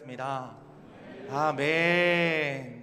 기도드렸습니다. 아멘.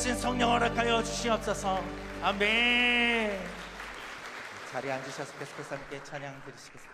허락하신 성령 허락하여 주시옵소서. 아멘. 자리에 앉으셔서 계속해서 함께 찬양 드리시겠습니다.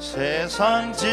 세상 즐거움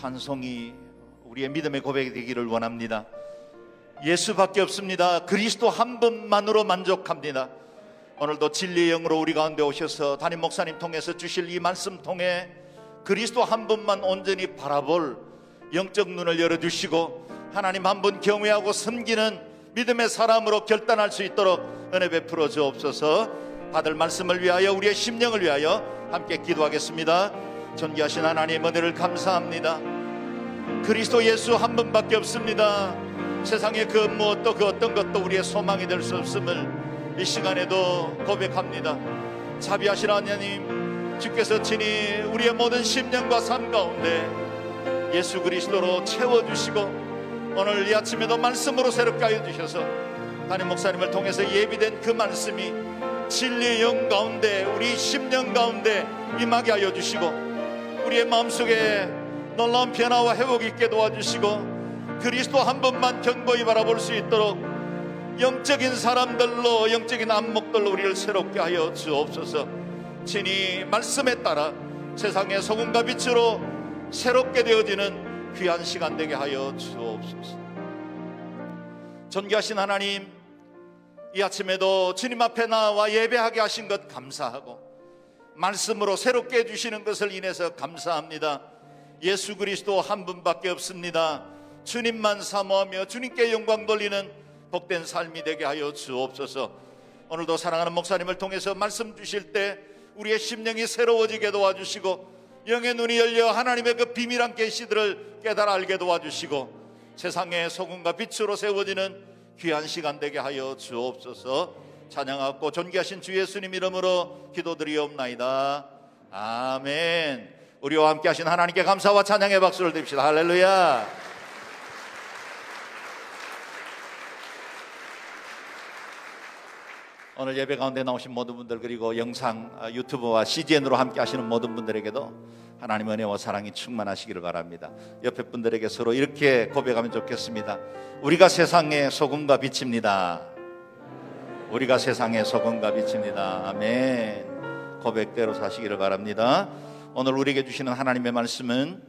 찬송이 우리의 믿음의 고백이 되기를 원합니다. 예수밖에 없습니다. 그리스도 한 분만으로 만족합니다. 오늘도 진리의 영으로 우리 가운데 오셔서 담임 목사님 통해서 주실 이 말씀 통해 그리스도 한 분만 온전히 바라볼 영적 눈을 열어주시고 하나님 한 분 경외하고 섬기는 믿음의 사람으로 결단할 수 있도록 은혜 베풀어 주옵소서. 받을 말씀을 위하여 우리의 심령을 위하여 함께 기도하겠습니다 존귀하신 하나님 은혜를 감사합니다. 그리스도 예수 한 분밖에 없습니다. 세상의 그 무엇도 그 어떤 것도 우리의 소망이 될 수 없음을 이 시간에도 고백합니다. 자비하신 하나님 주께서 친히 우리의 모든 심령과 삶 가운데 예수 그리스도로 채워주시고 오늘 이 아침에도 말씀으로 새롭게 하여 주셔서 담임 목사님을 통해서 예비된 그 말씀이 진리의 영 가운데 우리 심령 가운데 임하게 하여 주시고 우리의 마음속에 놀라운 변화와 회복 있게 도와주시고 그리스도 한 번만 견고히 바라볼 수 있도록 영적인 사람들로 영적인 안목들로 우리를 새롭게 하여 주옵소서 친히 말씀에 따라 세상의 소금과 빛으로 새롭게 되어지는 귀한 시간 되게 하여 주옵소서. 존귀하신 하나님, 이 아침에도 주님 앞에 나와 예배하게 하신 것 감사하고 말씀으로 새롭게 해주시는 것을 인해서 감사합니다. 예수 그리스도 한 분밖에 없습니다. 주님만 사모하며 주님께 영광 돌리는 복된 삶이 되게 하여 주옵소서. 오늘도 사랑하는 목사님을 통해서 말씀 주실 때 우리의 심령이 새로워지게 도와주시고 영의 눈이 열려 하나님의 그 비밀한 계시들을 깨달아 알게 도와주시고 세상의 소금과 빛으로 세워지는 귀한 시간 되게 하여 주옵소서. 찬양하고 존귀하신 주 예수님 이름으로 기도드리옵나이다. 아멘. 우리와 함께 하신 하나님께 감사와 찬양의 박수를 드립시다. 할렐루야. 오늘 예배 가운데 나오신 모든 분들 그리고 영상 아, 유튜브와 CGN으로 함께 하시는 모든 분들에게도 하나님의 은혜와 사랑이 충만하시기를 바랍니다. 옆에 분들에게 서로 이렇게 고백하면 좋겠습니다. 우리가 세상의 소금과 빛입니다. 우리가 세상의 소금과 빛입니다. 아멘. 고백대로 사시기를 바랍니다. 오늘 우리에게 주시는 하나님의 말씀은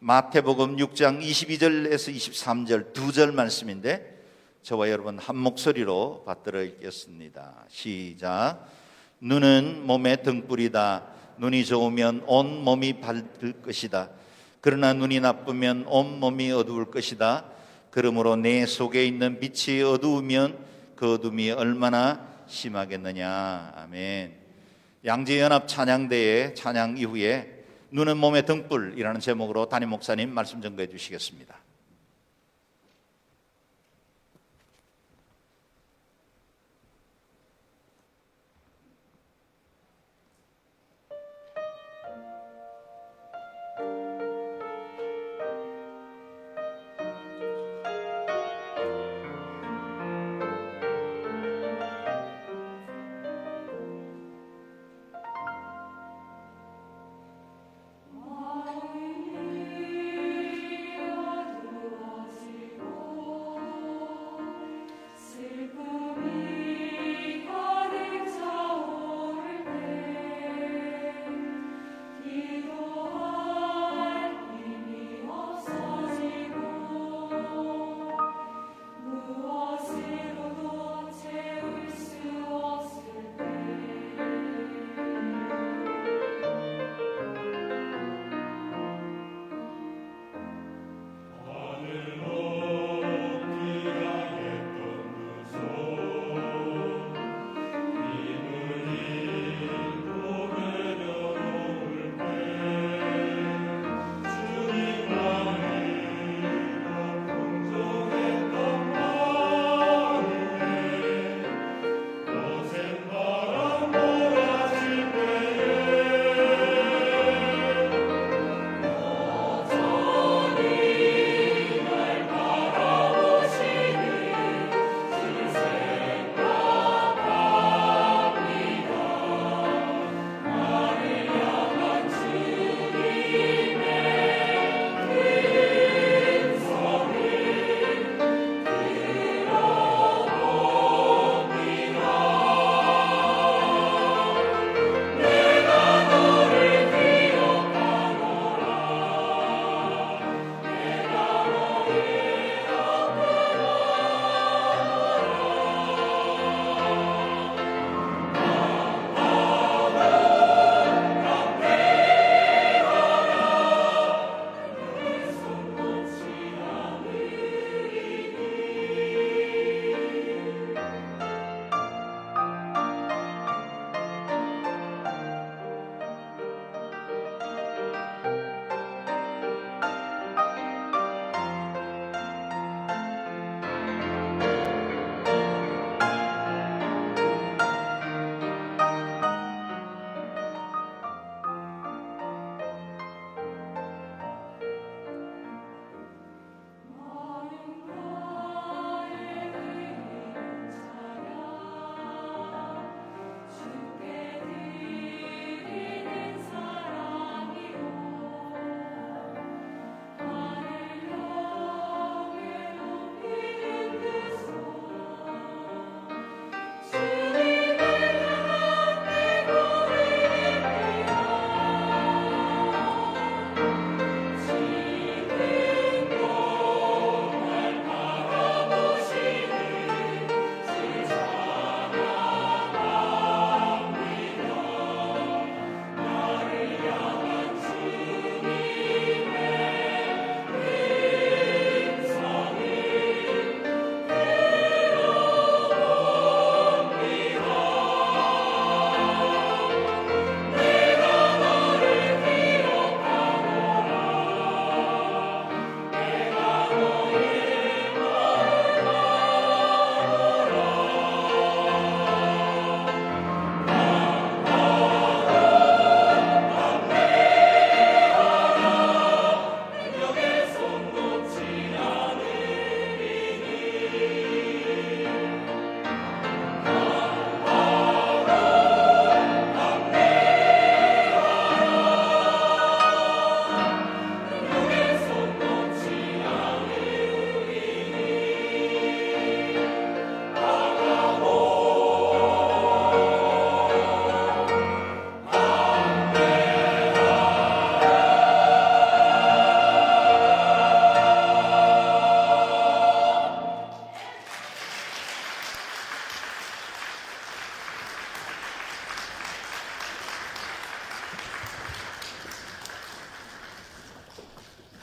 마태복음 6장 22절에서 23절 두 절 말씀인데 저와 여러분 한 목소리로 받들어 읽겠습니다. 시작. 눈은 몸의 등불이다. 눈이 좋으면 온 몸이 밝을 것이다. 그러나 눈이 나쁘면 온 몸이 어두울 것이다. 그러므로 내 속에 있는 빛이 어두우면 그 어둠이 얼마나 심하겠느냐. 아멘. 양재연합 찬양대회 찬양 이후에 눈은 몸의 등불이라는 제목으로 담임 목사님 말씀 전거해 주시겠습니다.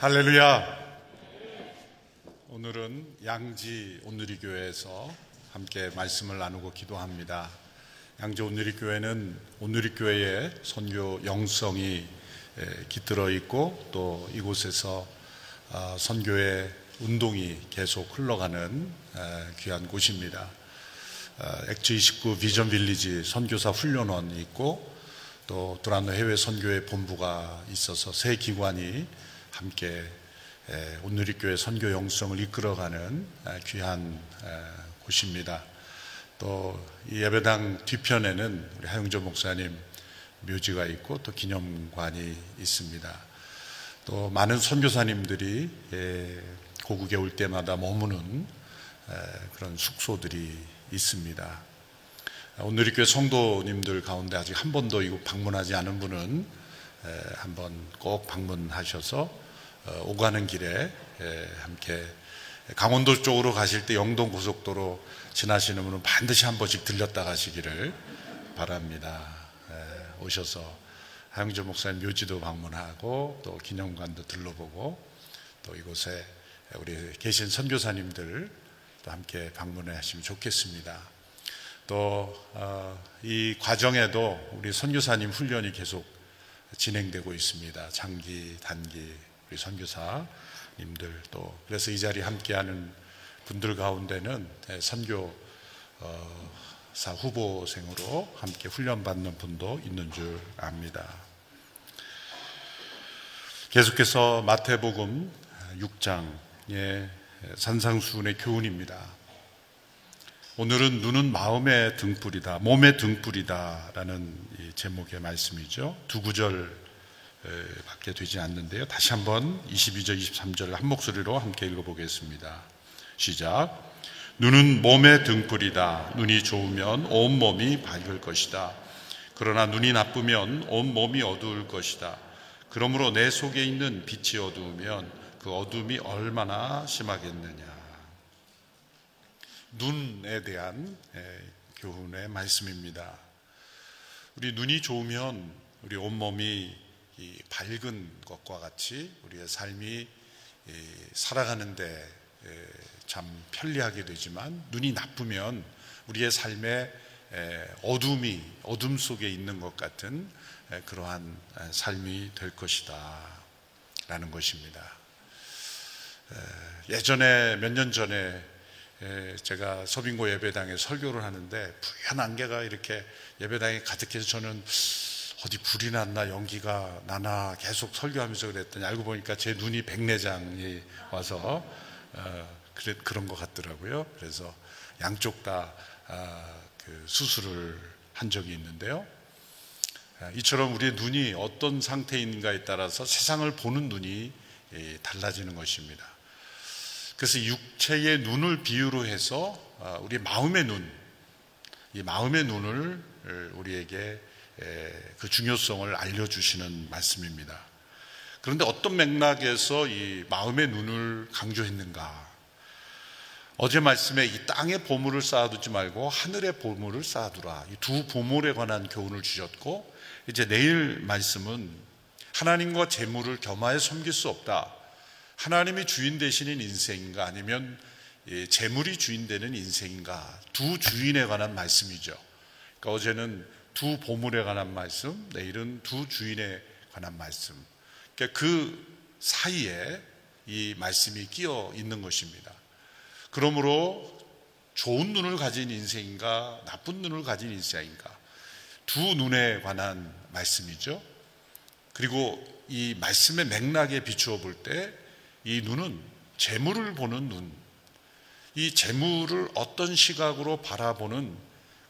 할렐루야. 오늘은 양지 온누리 교회에서 함께 말씀을 나누고 기도합니다. 양지 온누리 교회는 온누리 교회의 선교 영성이 깃들어 있고 또 이곳에서 아, 선교의 운동이 계속 흘러가는 귀한 곳입니다. 엑츠29 비전 빌리지 선교사 훈련원이 있고 또 두란노 해외 선교회 본부가 있어서 세 기관이 함께 온누리교회 선교 영성을 이끌어가는 귀한 곳입니다. 또 이 예배당 뒤편에는 우리 하영조 목사님 묘지가 있고 또 기념관이 있습니다. 또 많은 선교사님들이 고국에 올 때마다 머무는 그런 숙소들이 있습니다. 온누리교회 성도님들 가운데 아직 한 번도 이곳 방문하지 않은 분은 한번 꼭 방문하셔서 어, 오가는 길에 함께 강원도 쪽으로 가실 때 영동 고속도로 지나시는 분은 반드시 한 번씩 들렸다 가시기를 바랍니다. 오셔서 하영조 목사님 묘지도 방문하고 또 기념관도 들러보고 또 이곳에 우리 계신 선교사님들 또 함께 방문해 하시면 좋겠습니다. 또이 어, 과정에도 우리 선교사님 훈련이 계속 진행되고 있습니다. 장기, 단기 우리 선교사님들 또 그래서 이 자리에 함께하는 분들 가운데는 선교 사 후보생으로 함께 훈련받는 분도 있는 줄 압니다. 계속해서 마태복음 6장의 산상수훈의 교훈입니다. 오늘은 눈은 마음의 등불이다, 몸의 등불이다 라는 제목의 말씀이죠. 두 구절 밖에 되지 않는데요. 다시 한번 22절, 23절을 한 목소리로 함께 읽어보겠습니다. 시작. 눈은 몸의 등불이다. 눈이 좋으면 온 몸이 밝을 것이다. 그러나 눈이 나쁘면 온 몸이 어두울 것이다. 그러므로 내 속에 있는 빛이 어두우면 그 어둠이 얼마나 심하겠느냐. 눈에 대한 교훈의 말씀입니다. 우리 눈이 좋으면 우리 온몸이 이 밝은 것과 같이 우리의 삶이 살아가는데 참 편리하게 되지만 눈이 나쁘면 우리의 삶에 어둠이 어둠 속에 있는 것 같은 그러한 삶이 될 것이다 라는 것입니다. 예전에 몇 년 전에 제가 서빙고 예배당에 설교를 하는데 부연 안개가 이렇게 예배당에 가득해서 저는 어디 불이 났나 연기가 나나 계속 설교하면서 그랬더니 알고 보니까 제 눈이 백내장이 와서 어, 그래, 그런 것 같더라고요. 그래서 양쪽 다 아, 그 수술을 한 적이 있는데요. 아, 이처럼 우리의 눈이 어떤 상태인가에 따라서 세상을 보는 눈이 예, 달라지는 것입니다. 그래서 육체의 눈을 비유로 해서 아, 우리 마음의 눈, 이 마음의 눈을 우리에게 그 중요성을 알려주시는 말씀입니다. 그런데 어떤 맥락에서 이 마음의 눈을 강조했는가? 어제 말씀에 이 땅의 보물을 쌓아두지 말고 하늘의 보물을 쌓아두라. 이 두 보물에 관한 교훈을 주셨고, 이제 내일 말씀은 하나님과 재물을 겸하여 섬길 수 없다. 하나님이 주인 되시는 인생인가 아니면 재물이 주인 되는 인생인가 두 주인에 관한 말씀이죠. 그러니까 어제는 두 보물에 관한 말씀, 내일은 두 주인에 관한 말씀. 그러니까 그 사이에 이 말씀이 끼어 있는 것입니다. 그러므로 좋은 눈을 가진 인생인가, 나쁜 눈을 가진 인생인가, 두 눈에 관한 말씀이죠. 그리고 이 말씀의 맥락에 비추어 볼 때, 이 눈은 재물을 보는 눈, 이 재물을 어떤 시각으로 바라보는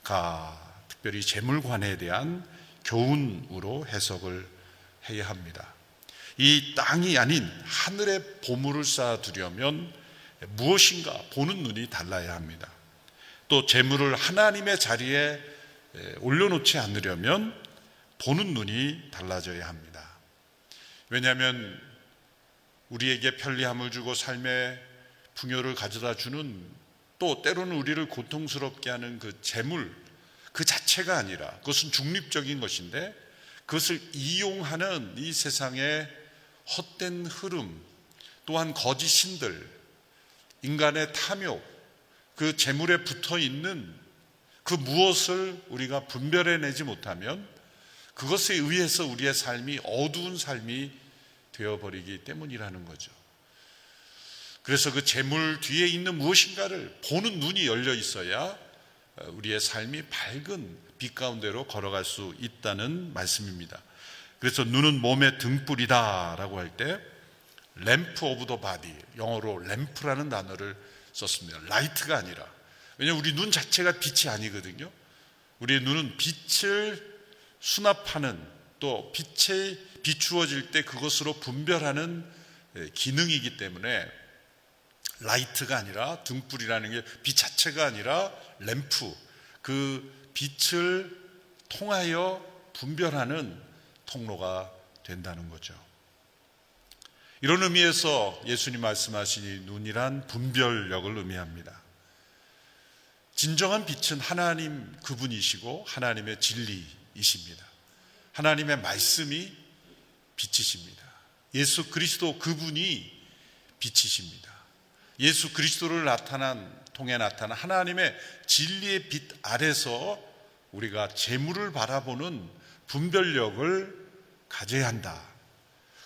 가 특별히 재물관에 대한 교훈으로 해석을 해야 합니다. 이 땅이 아닌 하늘의 보물을 쌓아두려면 무엇인가 보는 눈이 달라야 합니다. 또 재물을 하나님의 자리에 올려놓지 않으려면 보는 눈이 달라져야 합니다. 왜냐하면 우리에게 편리함을 주고 삶의 풍요를 가져다 주는 또 때로는 우리를 고통스럽게 하는 그 재물, 그 자체가 아니라 그것은 중립적인 것인데 그것을 이용하는 이 세상의 헛된 흐름, 또한 거짓 신들, 인간의 탐욕, 그 재물에 붙어 있는 그 무엇을 우리가 분별해내지 못하면 그것에 의해서 우리의 삶이 어두운 삶이 되어버리기 때문이라는 거죠. 그래서 그 재물 뒤에 있는 무엇인가를 보는 눈이 열려 있어야 우리의 삶이 밝은 빛 가운데로 걸어갈 수 있다는 말씀입니다. 그래서 눈은 몸의 등불이다라고 할 때 lamp of the body 영어로 램프라는 단어를 썼습니다. 라이트가 아니라 왜냐하면 우리 눈 자체가 빛이 아니거든요. 우리의 눈은 빛을 수납하는 또 빛에 비추어질 때 그것으로 분별하는 기능이기 때문에 라이트가 아니라 등불이라는 게 빛 자체가 아니라 램프 그 빛을 통하여 분별하는 통로가 된다는 거죠. 이런 의미에서 예수님 말씀하신 눈이란 분별력을 의미합니다. 진정한 빛은 하나님 그분이시고 하나님의 진리이십니다. 하나님의 말씀이 빛이십니다. 예수 그리스도 그분이 빛이십니다. 예수 그리스도를 나타난 통해 나타난 하나님의 진리의 빛 아래서 우리가 재물을 바라보는 분별력을 가져야 한다.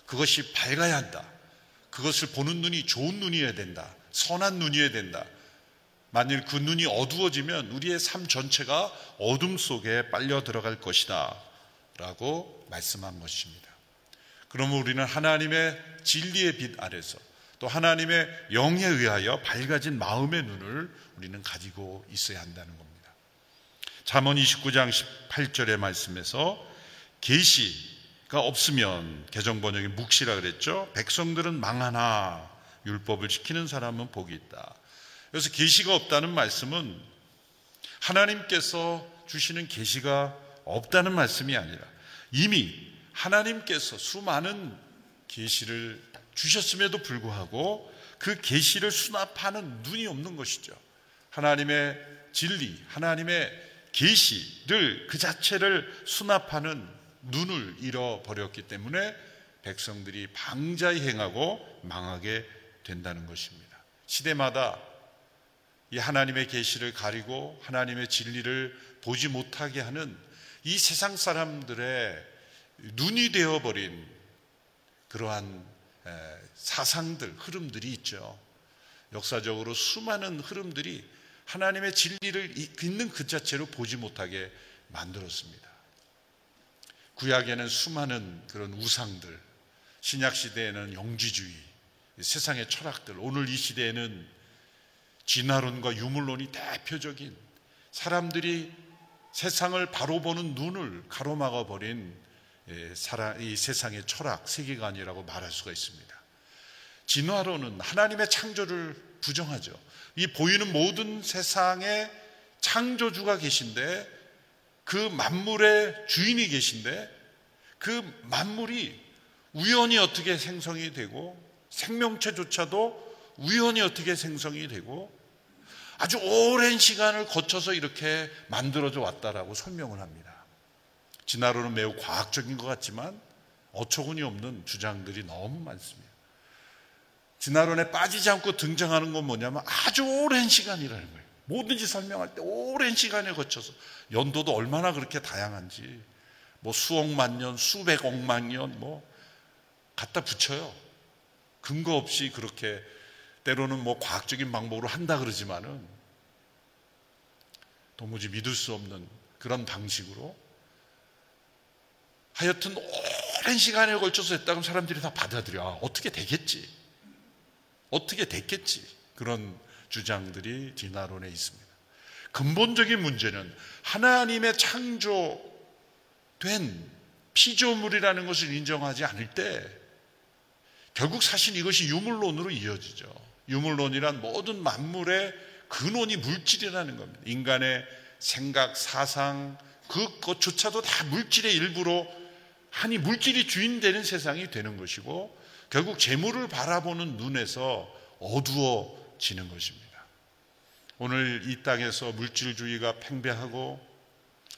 그것이 밝아야 한다. 그것을 보는 눈이 좋은 눈이어야 된다. 선한 눈이어야 된다. 만일 그 눈이 어두워지면 우리의 삶 전체가 어둠 속에 빨려 들어갈 것이다. 라고 말씀한 것입니다. 그러면 우리는 하나님의 진리의 빛 아래서 또 하나님의 영에 의하여 밝아진 마음의 눈을 우리는 가지고 있어야 한다는 겁니다. 잠언 29장 18절의 말씀에서 계시가 없으면 개정 번역이 묵시라 그랬죠. 백성들은 망하나 율법을 지키는 사람은 복이 있다. 그래서 계시가 없다는 말씀은 하나님께서 주시는 계시가 없다는 말씀이 아니라 이미 하나님께서 수많은 계시를 주셨음에도 불구하고 그 계시를 수납하는 눈이 없는 것이죠. 하나님의 진리, 하나님의 계시를 그 자체를 수납하는 눈을 잃어버렸기 때문에 백성들이 방자히 행하고 망하게 된다는 것입니다. 시대마다 이 하나님의 계시를 가리고 하나님의 진리를 보지 못하게 하는 이 세상 사람들의 눈이 되어버린 그러한 사상들, 흐름들이 있죠. 역사적으로 수많은 흐름들이 하나님의 진리를 있는 그 자체로 보지 못하게 만들었습니다. 구약에는 수많은 그런 우상들, 신약 시대에는 영지주의, 세상의 철학들, 오늘 이 시대에는 진화론과 유물론이 대표적인 사람들이 세상을 바로 보는 눈을 가로막아 버린 이 세상의 철학, 세계관이라고 말할 수가 있습니다. 진화론은 하나님의 창조를 부정하죠. 이 보이는 모든 세상에 창조주가 계신데 그 만물의 주인이 계신데 그 만물이 우연히 어떻게 생성이 되고 생명체조차도 우연히 어떻게 생성이 되고 아주 오랜 시간을 거쳐서 이렇게 만들어져 왔다라고 설명을 합니다. 진화론은 매우 과학적인 것 같지만 어처구니 없는 주장들이 너무 많습니다. 진화론에 빠지지 않고 등장하는 건 뭐냐면 아주 오랜 시간이라는 거예요. 뭐든지 설명할 때 오랜 시간에 거쳐서 연도도 얼마나 그렇게 다양한지 뭐 수억만 년, 수백억만 년 뭐 갖다 붙여요. 근거 없이 그렇게 때로는 뭐 과학적인 방법으로 한다 그러지만은 도무지 믿을 수 없는 그런 방식으로 하여튼 오랜 시간에 걸쳐서 했다 면 사람들이 다 받아들여. 아, 어떻게 되겠지? 어떻게 됐겠지? 그런 주장들이 진화론에 있습니다. 근본적인 문제는 하나님의 창조된 피조물이라는 것을 인정하지 않을 때 결국 사실 이것이 유물론으로 이어지죠. 유물론이란 모든 만물의 근원이 물질이라는 겁니다. 인간의 생각, 사상, 그것조차도 다 물질의 일부로 하니 물질이 주인 되는 세상이 되는 것이고 결국 재물을 바라보는 눈에서 어두워지는 것입니다. 오늘 이 땅에서 물질주의가 팽배하고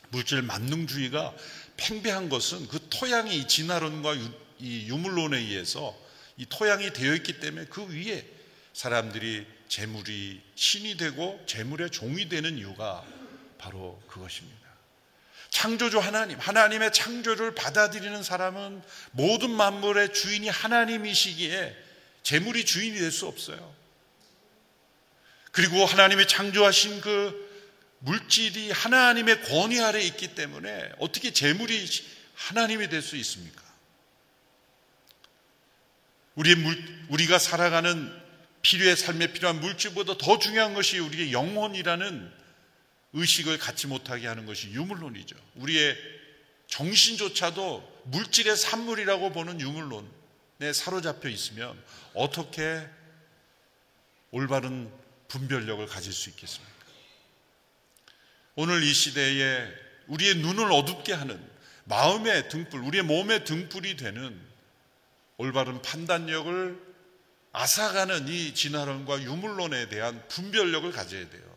물질 만능주의가 팽배한 것은 그 토양이 진화론과 이 유물론에 의해서 이 토양이 되어 있기 때문에 그 위에 사람들이 재물이 신이 되고 재물의 종이 되는 이유가 바로 그것입니다. 창조주 하나님, 하나님의 창조를 받아들이는 사람은 모든 만물의 주인이 하나님이시기에 재물이 주인이 될 수 없어요. 그리고 하나님이 창조하신 그 물질이 하나님의 권위 아래 있기 때문에 어떻게 재물이 하나님이 될 수 있습니까? 우리의 물, 우리가 살아가는 필요의 삶에 필요한 물질보다 더 중요한 것이 우리의 영혼이라는 의식을 갖지 못하게 하는 것이 유물론이죠. 우리의 정신조차도 물질의 산물이라고 보는 유물론에 사로잡혀 있으면 어떻게 올바른 분별력을 가질 수 있겠습니까? 오늘 이 시대에 우리의 눈을 어둡게 하는 마음의 등불, 우리의 몸의 등불이 되는 올바른 판단력을 앗아가는 이 진화론과 유물론에 대한 분별력을 가져야 돼요.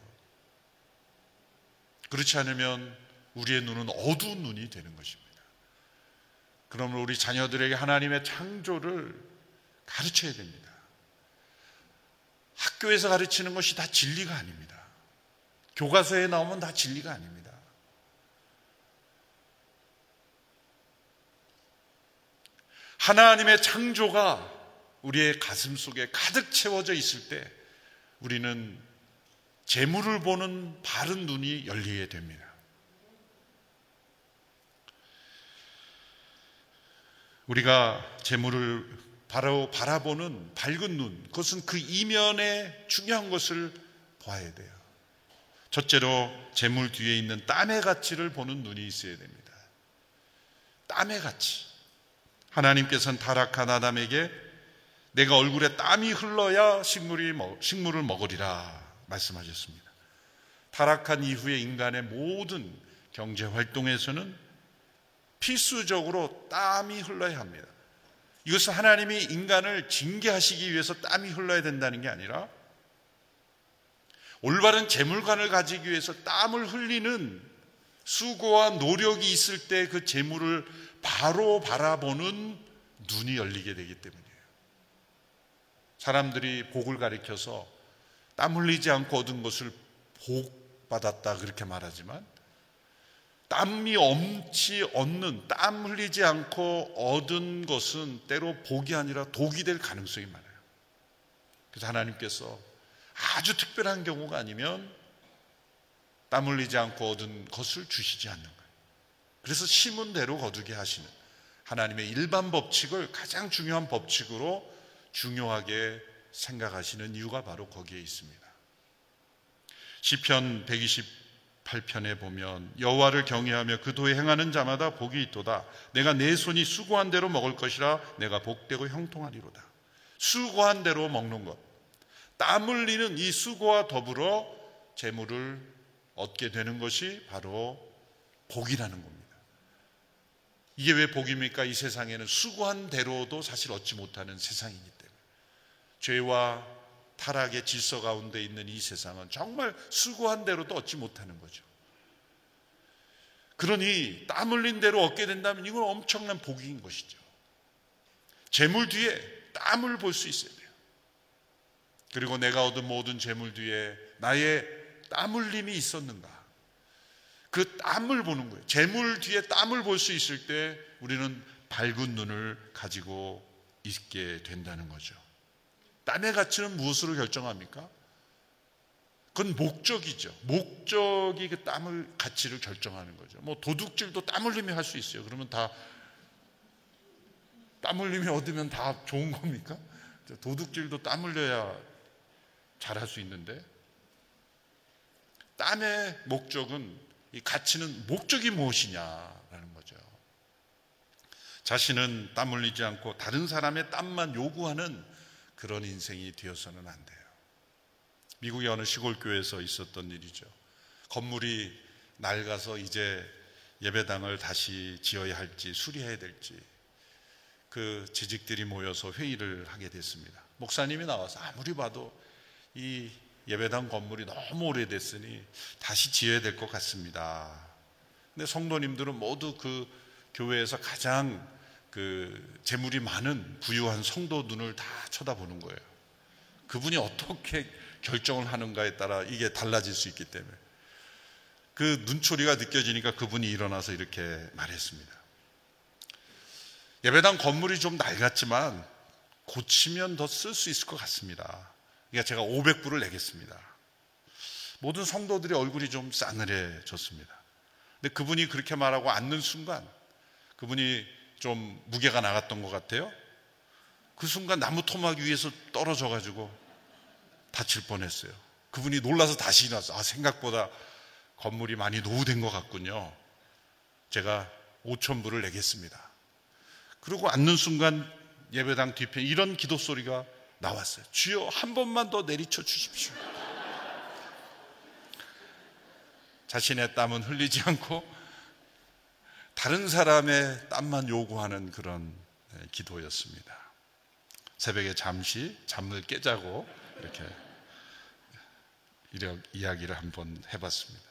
그렇지 않으면 우리의 눈은 어두운 눈이 되는 것입니다. 그러면 우리 자녀들에게 하나님의 창조를 가르쳐야 됩니다. 학교에서 가르치는 것이 다 진리가 아닙니다. 교과서에 나오면 다 진리가 아닙니다. 하나님의 창조가 우리의 가슴 속에 가득 채워져 있을 때 우리는 재물을 보는 바른 눈이 열리게 됩니다. 우리가 재물을 바로 바라보는 밝은 눈, 그것은 그 이면에 중요한 것을 봐야 돼요. 첫째로 재물 뒤에 있는 땀의 가치를 보는 눈이 있어야 됩니다. 땀의 가치. 하나님께서는 타락한 아담에게 내가 얼굴에 땀이 흘러야 식물이 식물을 먹으리라 말씀하셨습니다. 타락한 이후에 인간의 모든 경제 활동에서는 필수적으로 땀이 흘러야 합니다. 이것은 하나님이 인간을 징계하시기 위해서 땀이 흘러야 된다는 게 아니라 올바른 재물관을 가지기 위해서 땀을 흘리는 수고와 노력이 있을 때 그 재물을 바로 바라보는 눈이 열리게 되기 때문이에요. 사람들이 복을 가리켜서 땀 흘리지 않고 얻은 것을 복 받았다 그렇게 말하지만 땀이 엄치 얻는 땀 흘리지 않고 얻은 것은 때로 복이 아니라 독이 될 가능성이 많아요. 그래서 하나님께서 아주 특별한 경우가 아니면 땀 흘리지 않고 얻은 것을 주시지 않는 거예요. 그래서 심은 대로 거두게 하시는 하나님의 일반 법칙을 가장 중요한 법칙으로 중요하게 생각하시는 이유가 바로 거기에 있습니다. 시편 128편에 보면 여호와를 경외하며 그 도에 행하는 자마다 복이 있도다. 내가 내 손이 수고한 대로 먹을 것이라 내가 복되고 형통하리로다. 수고한 대로 먹는 것. 땀 흘리는 이 수고와 더불어 재물을 얻게 되는 것이 바로 복이라는 겁니다. 이게 왜 복입니까? 이 세상에는 수고한 대로도 사실 얻지 못하는 때문에. 죄와 타락의 질서 가운데 있는 이 세상은 정말 수고한 대로도 얻지 못하는 거죠. 그러니 땀 흘린 대로 얻게 된다면 이건 엄청난 복인 것이죠. 재물 뒤에 땀을 볼 수 있어야 돼요. 그리고 내가 얻은 모든 재물 뒤에 나의 땀 흘림이 있었는가? 그 땀을 보는 거예요. 재물 뒤에 땀을 볼 수 있을 때 우리는 밝은 눈을 가지고 있게 된다는 거죠. 땀의 가치는 무엇으로 결정합니까? 그건 목적이죠. 목적이 그 땀을 가치를 결정하는 거죠. 뭐 도둑질도 땀 흘리며 할 수 있어요. 그러면 다 땀 흘리며 얻으면 다 좋은 겁니까? 도둑질도 땀 흘려야 잘할 수 있는데 땀의 목적은 이 가치는 목적이 무엇이냐라는 거죠. 자신은 땀 흘리지 않고 다른 사람의 땀만 요구하는 그런 인생이 되어서는 안 돼요. 미국의 어느 시골 교회에서 있었던 일이죠. 건물이 낡아서 이제 예배당을 다시 지어야 할지 수리해야 될지 그 재직들이 모여서 회의를 하게 됐습니다. 목사님이 나와서 아무리 봐도 이 예배당 건물이 너무 오래됐으니 다시 지어야 될 것 같습니다. 근데 성도님들은 모두 그 교회에서 가장 그 재물이 많은 부유한 성도 눈을 다 쳐다보는 거예요. 그분이 어떻게 결정을 하는가에 따라 이게 달라질 수 있기 때문에 그 눈초리가 느껴지니까 그분이 일어나서 이렇게 말했습니다. 예배당 건물이 좀 낡았지만 고치면 더 쓸 수 있을 것 같습니다. 그러니까 제가 500불을 내겠습니다. 모든 성도들의 얼굴이 좀 싸늘해졌습니다. 근데 그분이 그렇게 말하고 앉는 순간 그분이 좀 무게가 나갔던 것 같아요. 그 순간 나무 토막 위에서 떨어져 가지고 다칠 뻔했어요. 그분이 놀라서 다시 일어났어. 아, 생각보다 건물이 많이 노후된 것 같군요. 제가 5천 불을 내겠습니다. 그리고 앉는 순간 예배당 뒤편 이런 기도 소리가 나왔어요. 주여 한 번만 더 내리쳐 주십시오. 자신의 땀은 흘리지 않고 다른 사람의 땀만 요구하는 그런 기도였습니다. 새벽에 잠시 잠을 깨자고 이렇게 이야기를 한번 해봤습니다.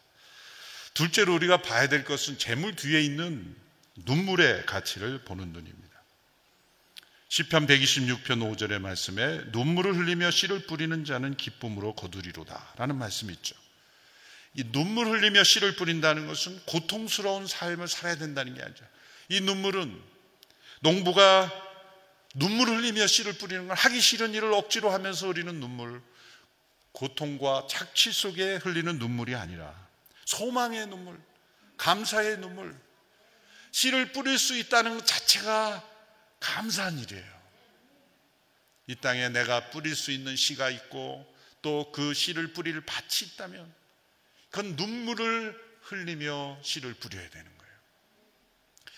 둘째로 우리가 봐야 될 것은 재물 뒤에 있는 눈물의 가치를 보는 눈입니다. 시편 126편 5절의 말씀에 눈물을 흘리며 씨를 뿌리는 자는 기쁨으로 거두리로다 라는 말씀이 있죠. 이 눈물 흘리며 씨를 뿌린다는 것은 고통스러운 삶을 살아야 된다는 게 아니죠. 이 눈물은 농부가 눈물 흘리며 씨를 뿌리는 건 하기 싫은 일을 억지로 하면서 흘리는 눈물, 고통과 착취 속에 흘리는 눈물이 아니라 소망의 눈물, 감사의 눈물, 씨를 뿌릴 수 있다는 것 자체가 감사한 일이에요. 이 땅에 내가 뿌릴 수 있는 씨가 있고 또 그 씨를 뿌릴 밭이 있다면 그건 눈물을 흘리며 씨를 뿌려야 되는 거예요.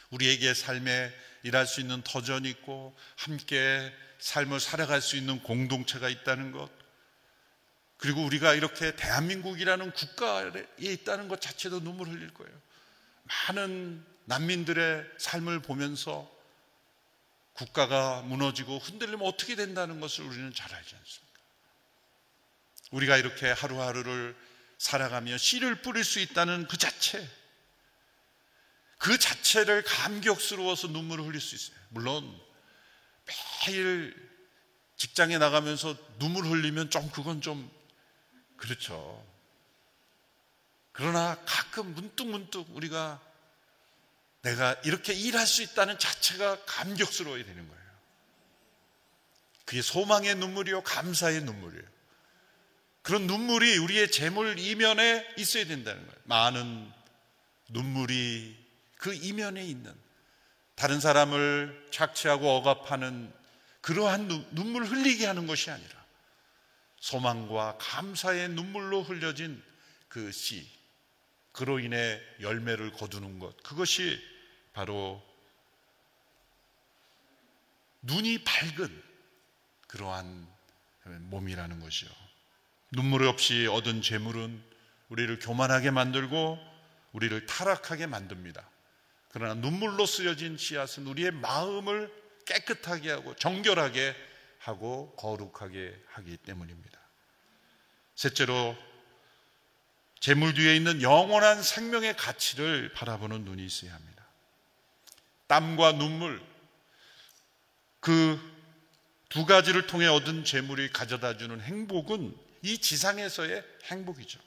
우리에게 삶에 일할 수 있는 터전이 있고 함께 삶을 살아갈 수 있는 공동체가 있다는 것 그리고 우리가 이렇게 대한민국이라는 국가에 있다는 것 자체도 눈물 흘릴 거예요. 많은 난민들의 삶을 보면서 국가가 무너지고 흔들리면 어떻게 된다는 것을 우리는 잘 알지 않습니까? 우리가 이렇게 하루하루를 살아가며 씨를 뿌릴 수 있다는 그 자체, 그 자체를 감격스러워서 눈물을 흘릴 수 있어요. 물론 매일 직장에 나가면서 눈물 흘리면 좀 그건 좀 그렇죠. 그러나 가끔 문득문득 우리가 내가 이렇게 일할 수 있다는 자체가 감격스러워야 되는 거예요. 그게 소망의 눈물이요, 감사의 눈물이에요. 그런 눈물이 우리의 재물 이면에 있어야 된다는 거예요. 많은 눈물이 그 이면에 있는 다른 사람을 착취하고 억압하는 그러한 눈물 흘리게 하는 것이 아니라 소망과 감사의 눈물로 흘려진 그 씨, 그로 인해 열매를 거두는 것, 그것이 바로 눈이 밝은 그러한 몸이라는 것이요. 눈물 없이 얻은 재물은 우리를 교만하게 만들고 우리를 타락하게 만듭니다. 그러나 눈물로 쓰여진 씨앗은 우리의 마음을 깨끗하게 하고 정결하게 하고 거룩하게 하기 때문입니다. 셋째로 재물 뒤에 있는 영원한 생명의 가치를 바라보는 눈이 있어야 합니다. 땀과 눈물, 그 두 가지를 통해 얻은 재물이 가져다 주는 행복은 이 지상에서의 행복이죠.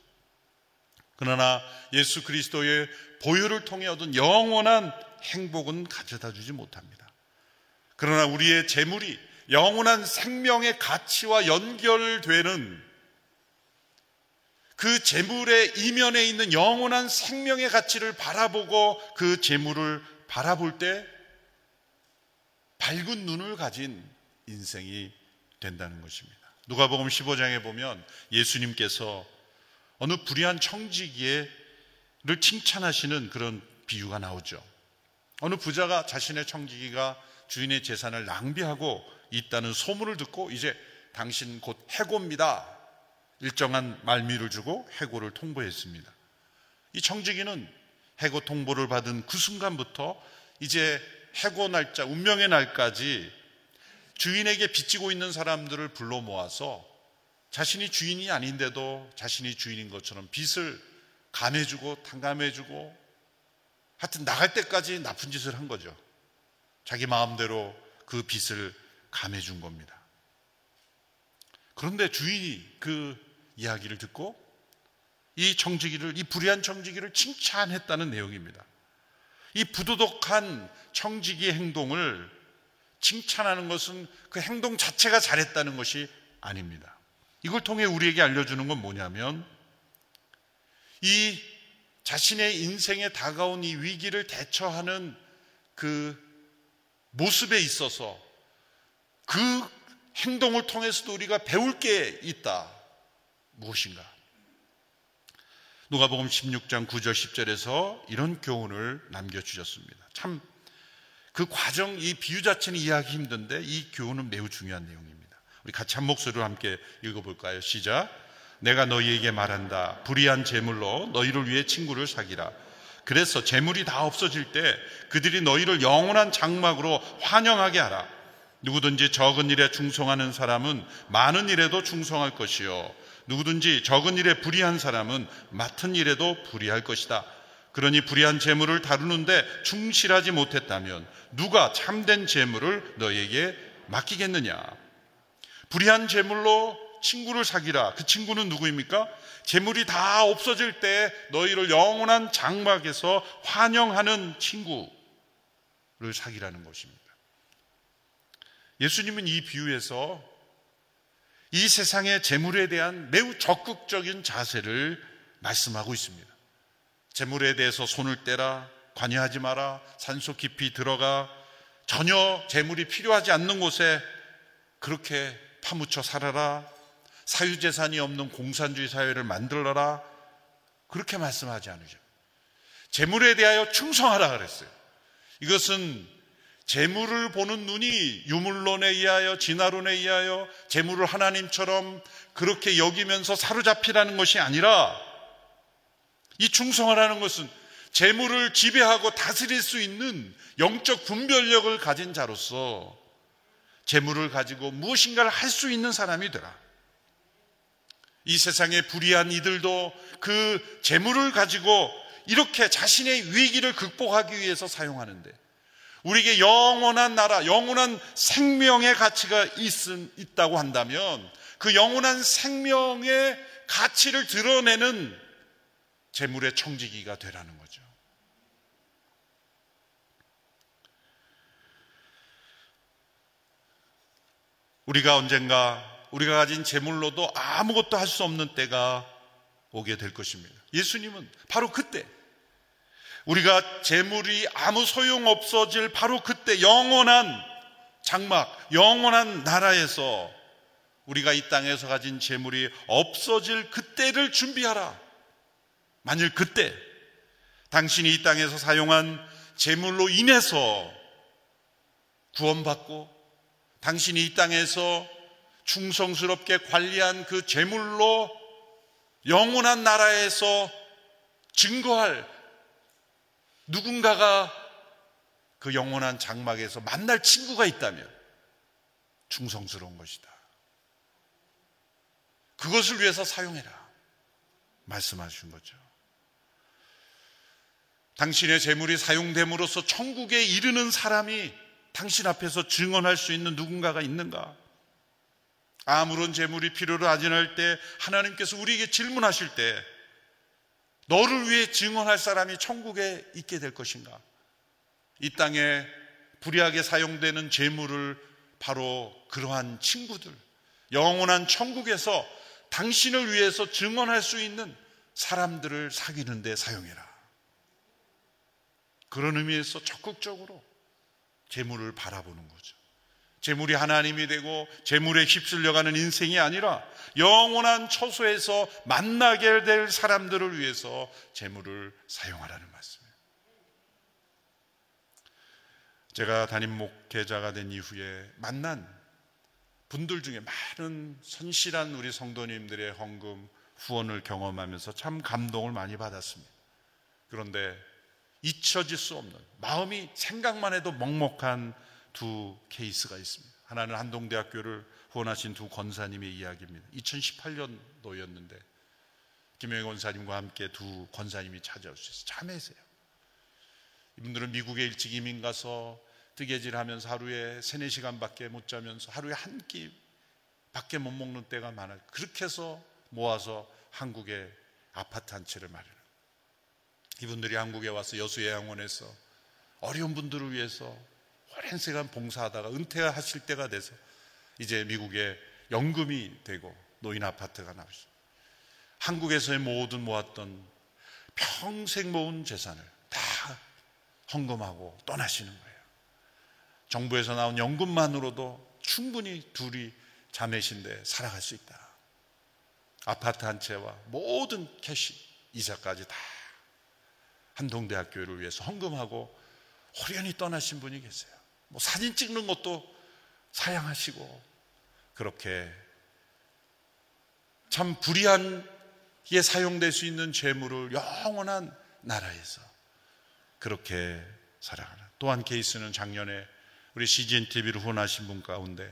그러나 예수 그리스도의 보혈을 통해 얻은 영원한 행복은 가져다 주지 못합니다. 그러나 우리의 재물이 영원한 생명의 가치와 연결되는 그 재물의 이면에 있는 영원한 생명의 가치를 바라보고 그 재물을 바라볼 때 밝은 눈을 가진 인생이 된다는 것입니다. 누가복음 15장에 보면 예수님께서 어느 불의한 청지기를 칭찬하시는 그런 비유가 나오죠. 어느 부자가 자신의 청지기가 주인의 재산을 낭비하고 있다는 소문을 듣고 이제 당신 곧 해고입니다. 일정한 말미를 주고 해고를 통보했습니다. 이 청지기는 해고 통보를 받은 그 순간부터 이제 해고 날짜, 운명의 날까지 주인에게 빚지고 있는 사람들을 불러 모아서 자신이 주인이 아닌데도 자신이 주인인 것처럼 빚을 감해주고 탕감해주고 하여튼 나갈 때까지 나쁜 짓을 한 거죠. 자기 마음대로 그 빚을 감해준 겁니다. 그런데 주인이 그 이야기를 듣고 이 청지기를, 이 불의한 청지기를 칭찬했다는 내용입니다. 이 부도덕한 청지기의 행동을 칭찬하는 것은 그 행동 자체가 잘했다는 것이 아닙니다. 이걸 통해 우리에게 알려주는 건 뭐냐면 이 자신의 인생에 다가온 이 위기를 대처하는 그 모습에 있어서 그 행동을 통해서도 우리가 배울 게 있다. 무엇인가? 누가복음 16장 9절 10절에서 이런 교훈을 남겨 주셨습니다. 참 그 과정 이 비유 자체는 이해하기 힘든데 이 교훈은 매우 중요한 내용입니다. 우리 같이 한 목소리로 함께 읽어 볼까요? 시작. 내가 너희에게 말한다. 불의한 재물로 너희를 위해 친구를 사기라. 그래서 재물이 다 없어질 때 그들이 너희를 영원한 장막으로 환영하게 하라. 누구든지 적은 일에 충성하는 사람은 많은 일에도 충성할 것이요. 누구든지 적은 일에 불의한 사람은 맡은 일에도 불의할 것이다. 그러니 불의한 재물을 다루는데 충실하지 못했다면 누가 참된 재물을 너에게 맡기겠느냐? 불의한 재물로 친구를 사귀라. 그 친구는 누구입니까? 재물이 다 없어질 때 너희를 영원한 장막에서 환영하는 친구를 사귀라는 것입니다. 예수님은 이 비유에서 이 세상의 재물에 대한 매우 적극적인 자세를 말씀하고 있습니다. 재물에 대해서 손을 떼라, 관여하지 마라, 산소 깊이 들어가, 전혀 재물이 필요하지 않는 곳에 그렇게 파묻혀 살아라, 사유재산이 없는 공산주의 사회를 만들어라, 그렇게 말씀하지 않으죠. 재물에 대하여 충성하라 그랬어요. 이것은 재물을 보는 눈이 유물론에 의하여 진화론에 의하여 재물을 하나님처럼 그렇게 여기면서 사로잡히라는 것이 아니라 이 충성하라는 것은 재물을 지배하고 다스릴 수 있는 영적 분별력을 가진 자로서 재물을 가지고 무엇인가를 할 수 있는 사람이 되라. 이 세상에 불의한 이들도 그 재물을 가지고 이렇게 자신의 위기를 극복하기 위해서 사용하는데 우리에게 영원한 나라, 영원한 생명의 가치가 있, 있다고 한다면 그 영원한 생명의 가치를 드러내는 재물의 청지기가 되라는 거죠. 우리가 언젠가 우리가 가진 재물로도 아무것도 할 수 없는 때가 오게 될 것입니다. 예수님은 바로 그때 우리가 재물이 아무 소용 없어질 바로 그때 영원한 장막, 영원한 나라에서 우리가 이 땅에서 가진 재물이 없어질 그때를 준비하라. 만일 그때 당신이 이 땅에서 사용한 재물로 인해서 구원받고 당신이 이 땅에서 충성스럽게 관리한 그 재물로 영원한 나라에서 증거할 누군가가 그 영원한 장막에서 만날 친구가 있다면 충성스러운 것이다. 그것을 위해서 사용해라. 말씀하신 거죠. 당신의 재물이 사용됨으로써 천국에 이르는 사람이 당신 앞에서 증언할 수 있는 누군가가 있는가? 아무런 재물이 필요로 않을 때 하나님께서 우리에게 질문하실 때 너를 위해 증언할 사람이 천국에 있게 될 것인가? 이 땅에 불의하게 사용되는 재물을 바로 그러한 친구들, 영원한 천국에서 당신을 위해서 증언할 수 있는 사람들을 사귀는데 사용해라. 그런 의미에서 적극적으로 재물을 바라보는 거죠. 재물이 하나님이 되고 재물에 휩쓸려가는 인생이 아니라 영원한 처소에서 만나게 될 사람들을 위해서 재물을 사용하라는 말씀이에요. 제가 담임 목회자가 된 이후에 만난 분들 중에 많은 선실한 우리 성도님들의 헌금 후원을 경험하면서 참 감동을 많이 받았습니다. 그런데 잊혀질 수 없는 마음이 생각만 해도 먹먹한 두 케이스가 있습니다. 하나는 한동대학교를 후원하신 두 권사님의 이야기입니다. 2018년도였는데 김영희 권사님과 함께 두 권사님이 찾아오셨어요. 참회세요. 이분들은 미국에 일찍 이민 가서 뜨개질하면서 하루에 세네 시간밖에 못 자면서 하루에 한 끼 밖에 못 먹는 때가 많아요. 그렇게 해서 모아서 한국에 아파트 한 채를 마련. 이분들이 한국에 와서 여수예양원에서 어려운 분들을 위해서 오랜 시간 봉사하다가 은퇴하실 때가 돼서 이제 미국에 연금이 되고 노인 아파트가 나오죠. 한국에서의 모든 모았던 평생 모은 재산을 다 헌금하고 떠나시는 거예요. 정부에서 나온 연금만으로도 충분히 둘이 자매신데 살아갈 수 있다. 아파트 한 채와 모든 cash, 이사까지 다 한동대학교를 위해서 헌금하고 홀연히 떠나신 분이 계세요. 뭐 사진 찍는 것도 사양하시고 그렇게 참 불의한 에 사용될 수 있는 재물을 영원한 나라에서 그렇게 살아가는 또한 케이스는 작년에 우리 CGN TV를 후원하신 분 가운데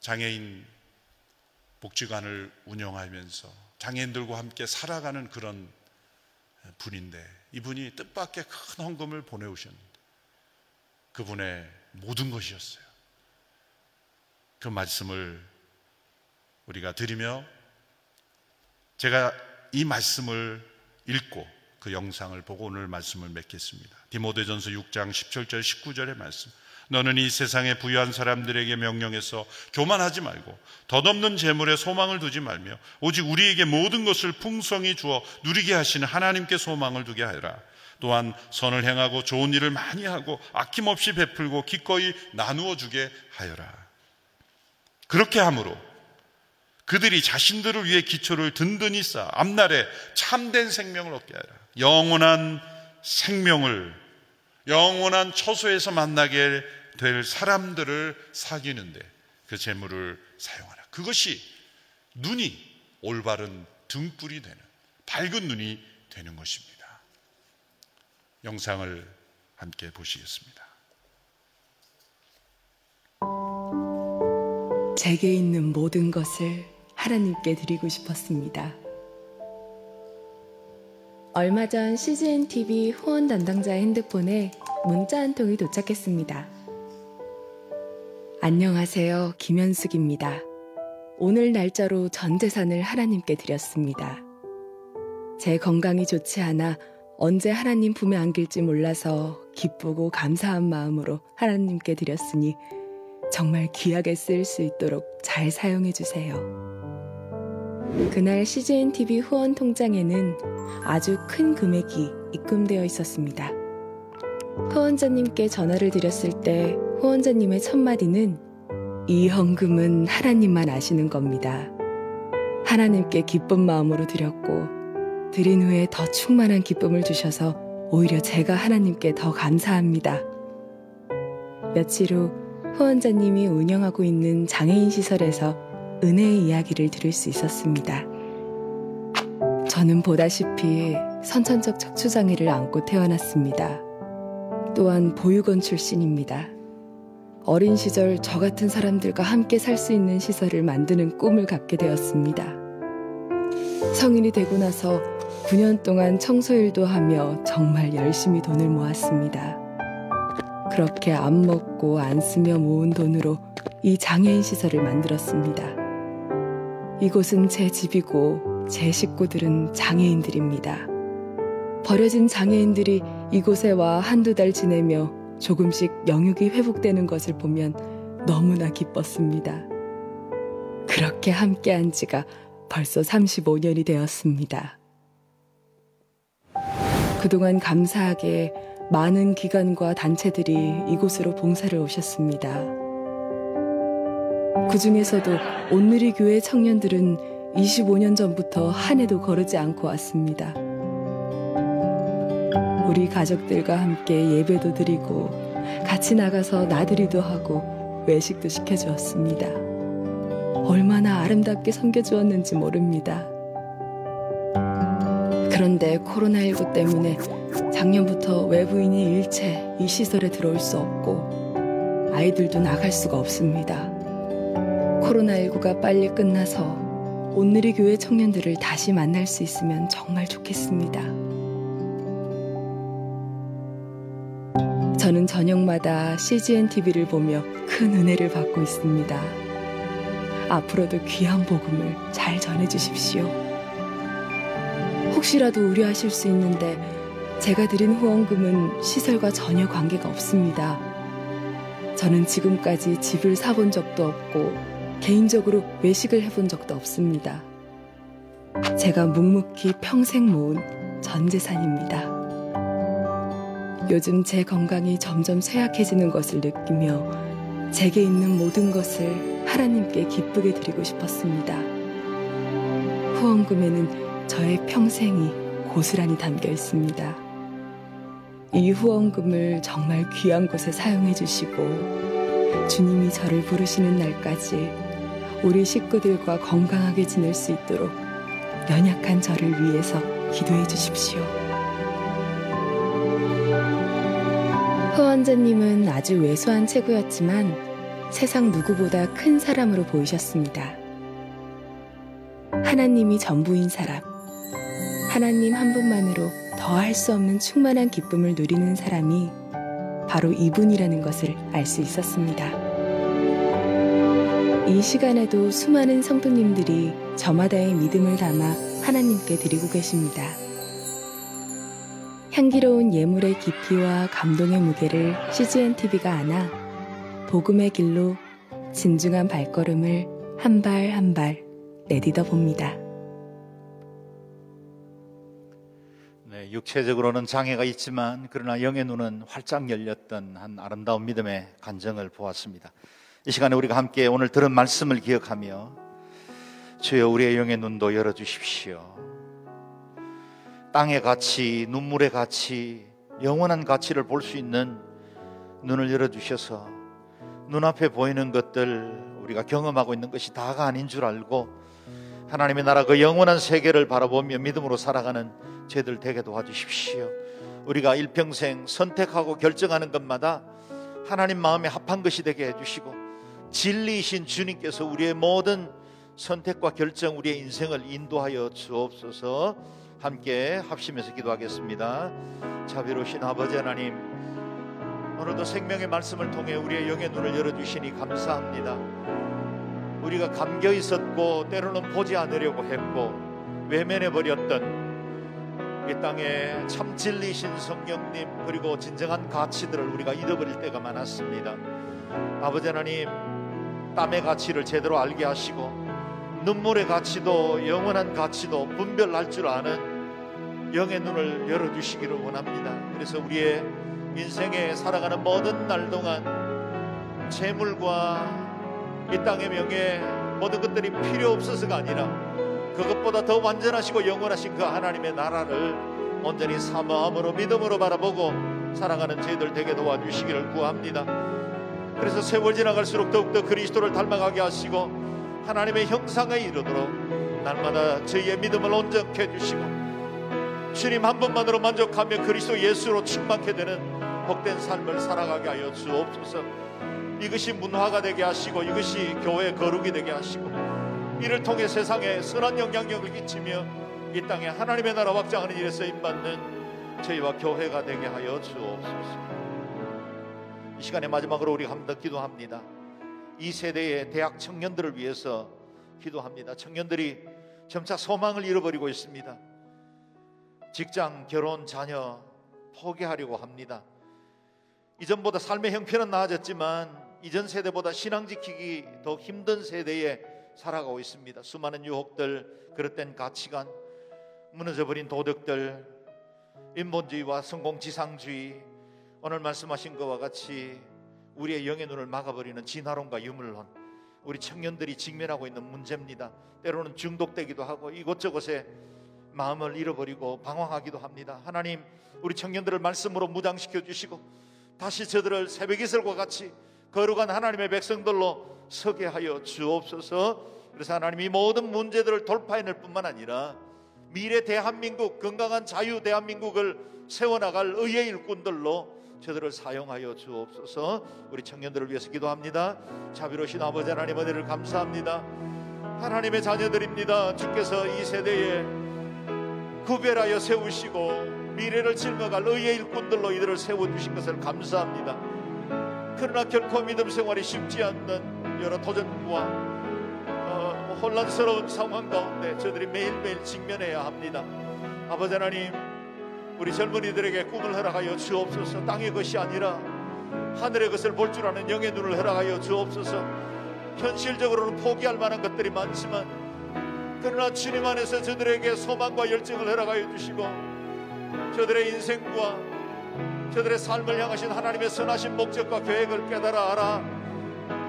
장애인 복지관을 운영하면서 장애인들과 함께 살아가는 그런 분인데 이분이 뜻밖의 큰 헌금을 보내오셨는데 그분의 모든 것이었어요. 그 말씀을 우리가 드리며 제가 이 말씀을 읽고 그 영상을 보고 오늘 말씀을 맺겠습니다. 디모데전서 6장 17절 19절의 말씀. 너는 이 세상에 부유한 사람들에게 명령해서 교만하지 말고 덧없는 재물에 소망을 두지 말며 오직 우리에게 모든 것을 풍성히 주어 누리게 하시는 하나님께 소망을 두게 하여라. 또한 선을 행하고 좋은 일을 많이 하고 아낌없이 베풀고 기꺼이 나누어 주게 하여라. 그렇게 함으로 그들이 자신들을 위해 기초를 든든히 쌓아 앞날에 참된 생명을 얻게 하라. 영원한 생명을 영원한 처소에서 만나게 될 사람들을 사귀는데 그 재물을 사용하라. 그것이 눈이 올바른 등불이 되는 밝은 눈이 되는 것입니다. 영상을 함께 보시겠습니다. 제게 있는 모든 것을 하나님께 드리고 싶었습니다. 얼마 전 CGN TV 후원 담당자의 핸드폰에 문자 한 통이 도착했습니다. 안녕하세요. 김현숙입니다. 오늘 날짜로 전 재산을 하나님께 드렸습니다. 제 건강이 좋지 않아 언제 하나님 품에 안길지 몰라서 기쁘고 감사한 마음으로 하나님께 드렸으니 정말 귀하게 쓰일 수 있도록 잘 사용해 주세요. 그날 CGN TV 후원 통장에는 아주 큰 금액이 입금되어 있었습니다. 후원자님께 전화를 드렸을 때 후원자님의 첫마디는 이 헌금은 하나님만 아시는 겁니다. 하나님께 기쁜 마음으로 드렸고, 드린 후에 더 충만한 기쁨을 주셔서 오히려 제가 하나님께 더 감사합니다. 며칠 후 후원자님이 운영하고 있는 장애인 시설에서 은혜의 이야기를 들을 수 있었습니다. 저는 보다시피 선천적 척추장애를 안고 태어났습니다. 또한 보육원 출신입니다. 어린 시절 저 같은 사람들과 함께 살 수 있는 시설을 만드는 꿈을 갖게 되었습니다. 성인이 되고 나서 9년 동안 청소일도 하며 정말 열심히 돈을 모았습니다. 그렇게 안 먹고 안 쓰며 모은 돈으로 이 장애인 시설을 만들었습니다. 이곳은 제 집이고 제 식구들은 장애인들입니다. 버려진 장애인들이 이곳에 와 한두 달 지내며 조금씩 영육이 회복되는 것을 보면 너무나 기뻤습니다. 그렇게 함께 한 지가 벌써 35년이 되었습니다. 그동안 감사하게 많은 기관과 단체들이 이곳으로 봉사를 오셨습니다. 그 중에서도 온누리 교회 청년들은 25년 전부터 한 해도 거르지 않고 왔습니다. 우리 가족들과 함께 예배도 드리고 같이 나가서 나들이도 하고 외식도 시켜주었습니다. 얼마나 아름답게 섬겨주었는지 모릅니다. 그런데 코로나19 때문에 작년부터 외부인이 일체 이 시설에 들어올 수 없고 아이들도 나갈 수가 없습니다. 코로나19가 빨리 끝나서 온누리 교회 청년들을 다시 만날 수 있으면 정말 좋겠습니다. 저는 저녁마다 CGN TV를 보며 큰 은혜를 받고 있습니다. 앞으로도 귀한 복음을 잘 전해주십시오. 혹시라도 우려하실 수 있는데 제가 드린 후원금은 시설과 전혀 관계가 없습니다. 저는 지금까지 집을 사본 적도 없고 개인적으로 외식을 해본 적도 없습니다. 제가 묵묵히 평생 모은 전 재산입니다. 요즘 제 건강이 점점 쇠약해지는 것을 느끼며 제게 있는 모든 것을 하나님께 기쁘게 드리고 싶었습니다. 후원금에는 저의 평생이 고스란히 담겨 있습니다. 이 후원금을 정말 귀한 곳에 사용해 주시고 주님이 저를 부르시는 날까지 우리 식구들과 건강하게 지낼 수 있도록 연약한 저를 위해서 기도해 주십시오. 후원자님은 아주 왜소한 체구였지만 세상 누구보다 큰 사람으로 보이셨습니다. 하나님이 전부인 사람, 하나님 한 분만으로 더할 수 없는 충만한 기쁨을 누리는 사람이 바로 이분이라는 것을 알 수 있었습니다. 이 시간에도 수많은 성도님들이 저마다의 믿음을 담아 하나님께 드리고 계십니다. 향기로운 예물의 깊이와 감동의 무게를 CGN TV가 안아 복음의 길로 진중한 발걸음을 한 발 한 발 내딛어 봅니다. 네, 육체적으로는 장애가 있지만 그러나 영의 눈은 활짝 열렸던 한 아름다운 믿음의 간정을 보았습니다. 이 시간에 우리가 함께 오늘 들은 말씀을 기억하며 주여 우리의 영의 눈도 열어 주십시오. 땅의 가치, 눈물의 가치, 영원한 가치를 볼 수 있는 눈을 열어 주셔서 눈앞에 보이는 것들 우리가 경험하고 있는 것이 다가 아닌 줄 알고 하나님의 나라 그 영원한 세계를 바라보며 믿음으로 살아가는 죄들 되게 도와주십시오. 우리가 일평생 선택하고 결정하는 것마다 하나님 마음에 합한 것이 되게 해주시고 진리이신 주님께서 우리의 모든 선택과 결정, 우리의 인생을 인도하여 주옵소서 함께 합심해서 기도하겠습니다. 자비로우신 아버지 하나님, 오늘도 생명의 말씀을 통해 우리의 영의 눈을 열어주시니 감사합니다. 우리가 감겨 있었고 때로는 보지 않으려고 했고 외면해 버렸던 이 땅에 참 진리신 성령님 그리고 진정한 가치들을 우리가 잃어버릴 때가 많았습니다. 아버지 하나님 땀의 가치를 제대로 알게 하시고 눈물의 가치도 영원한 가치도 분별할 줄 아는 영의 눈을 열어주시기를 원합니다. 그래서 우리의 인생에 살아가는 모든 날 동안 재물과 이 땅의 명예 모든 것들이 필요 없어서가 아니라 그것보다 더 완전하시고 영원하신 그 하나님의 나라를 온전히 사모함으로 믿음으로 바라보고 살아가는 저희들 되게 도와주시기를 구합니다. 그래서 세월 지나갈수록 더욱더 그리스도를 닮아가게 하시고 하나님의 형상에 이르도록 날마다 저희의 믿음을 온전케 해주시고 주님 한 분만으로 만족하며 그리스도 예수로 충만케 되는 복된 삶을 살아가게 하여 주옵소서. 이것이 문화가 되게 하시고 이것이 교회 거룩이 되게 하시고 이를 통해 세상에 선한 영향력을 끼치며 이 땅에 하나님의 나라 확장하는 일에 쓰임받는 저희와 교회가 되게 하여 주옵소서. 이 시간에 마지막으로 우리 한번 더 기도합니다 이 세대의 대학 청년들을 위해서 기도합니다. 청년들이 점차 소망을 잃어버리고 있습니다. 직장, 결혼, 자녀 포기하려고 합니다. 이전보다 삶의 형편은 나아졌지만 이전 세대보다 신앙 지키기 더 힘든 세대에 살아가고 있습니다. 수많은 유혹들, 그릇된 가치관, 무너져버린 도덕들, 인본주의와 성공지상주의, 오늘 말씀하신 것과 같이 우리의 영의 눈을 막아버리는 진화론과 유물론, 우리 청년들이 직면하고 있는 문제입니다. 때로는 중독되기도 하고 이곳저곳에 마음을 잃어버리고 방황하기도 합니다. 하나님, 우리 청년들을 말씀으로 무장시켜 주시고 다시 저들을 새벽 이슬과 같이 거룩한 하나님의 백성들로 서게 하여 주옵소서. 그래서 하나님 이 모든 문제들을 돌파해낼 뿐만 아니라 미래 대한민국 건강한 자유 대한민국을 세워나갈 의의 일꾼들로 저들을 사용하여 주옵소서. 우리 청년들을 위해서 기도합니다. 자비로우신 아버지 하나님 은혜를 감사합니다. 하나님의 자녀들입니다. 주께서 이 세대에 구별하여 세우시고 미래를 짊어갈 의의 일꾼들로 이들을 세워주신 것을 감사합니다. 그러나 결코 믿음 생활이 쉽지 않는 여러 도전과 어, 혼란스러운 상황 가운데 저들이 매일매일 직면해야 합니다. 아버지 하나님, 우리 젊은이들에게 꿈을 허락하여 주옵소서. 땅의 것이 아니라 하늘의 것을 볼 줄 아는 영의 눈을 허락하여 주옵소서. 현실적으로는 포기할 만한 것들이 많지만 그러나 주님 안에서 저들에게 소망과 열정을 허락하여 주시고 저들의 인생과 저들의 삶을 향하신 하나님의 선하신 목적과 계획을 깨달아 알아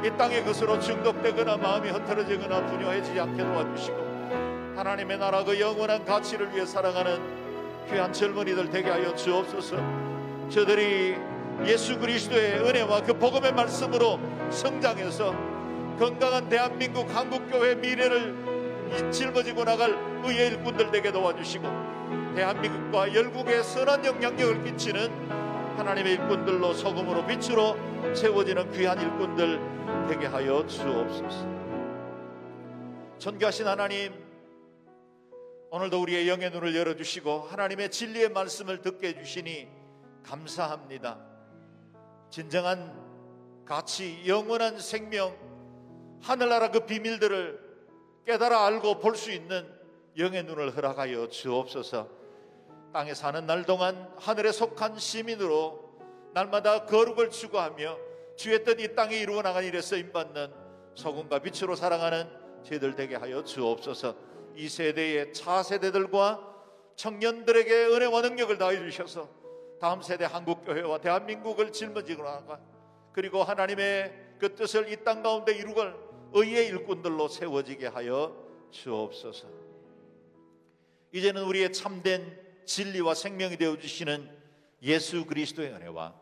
이 땅의 것으로 중독되거나 마음이 흐트러지거나 분요해지지 않게 도와주시고 하나님의 나라 그 영원한 가치를 위해 살아가는 귀한 젊은이들 되게 하여 주옵소서 저들이 예수 그리스도의 은혜와 그 복음의 말씀으로 성장해서 건강한 대한민국 한국교회 미래를 짊어지고 나갈 의의 일꾼들 되게 도와주시고 대한민국과 열국에 선한 영향력을 끼치는 하나님의 일꾼들로 소금으로 빛으로 세워지는 귀한 일꾼들 되게 하여 주옵소서. 존귀하신 하나님, 오늘도 우리의 영의 눈을 열어주시고 하나님의 진리의 말씀을 듣게 해주시니 감사합니다. 진정한 가치, 영원한 생명, 하늘나라 그 비밀들을 깨달아 알고 볼 수 있는 영의 눈을 허락하여 주옵소서. 땅에 사는 날 동안 하늘에 속한 시민으로 날마다 거룩을 추구하며 주의 뜻 이 땅에 이루어 나간 일에 쓰임 받는 소금과 빛으로 살아가는 저희들 되게 하여 주옵소서. 이 세대의 차세대들과 청년들에게 은혜와 능력을 다해 주셔서 다음 세대 한국 교회와 대한민국을 짊어지고 나가 그리고 하나님의 그 뜻을 이 땅 가운데 이루걸 의의 일꾼들로 세워지게 하여 주옵소서. 이제는 우리의 참된 진리와 생명이 되어 주시는 예수 그리스도의 은혜와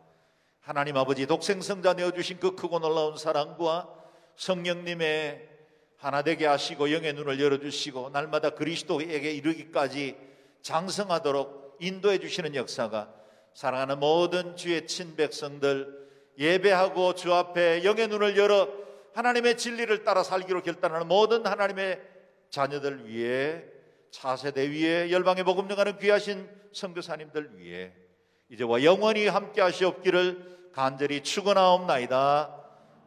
하나님 아버지 독생성자 내어 주신 그 크고 놀라운 사랑과 성령님의 하나 되게 하시고 영의 눈을 열어 주시고 날마다 그리스도에게 이르기까지 장성하도록 인도해 주시는 역사가 사랑하는 모든 주의 친백성들 예배하고 주 앞에 영의 눈을 열어 하나님의 진리를 따라 살기로 결단하는 모든 하나님의 자녀들 위해 차세대 위에 열방의 복음 전하는 귀하신 선교사님들 위해 이제와 영원히 함께 하시옵기를 간절히 축원하옵나이다.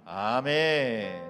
아멘.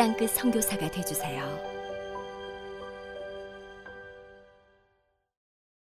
땅끝 선교사가 되주세요.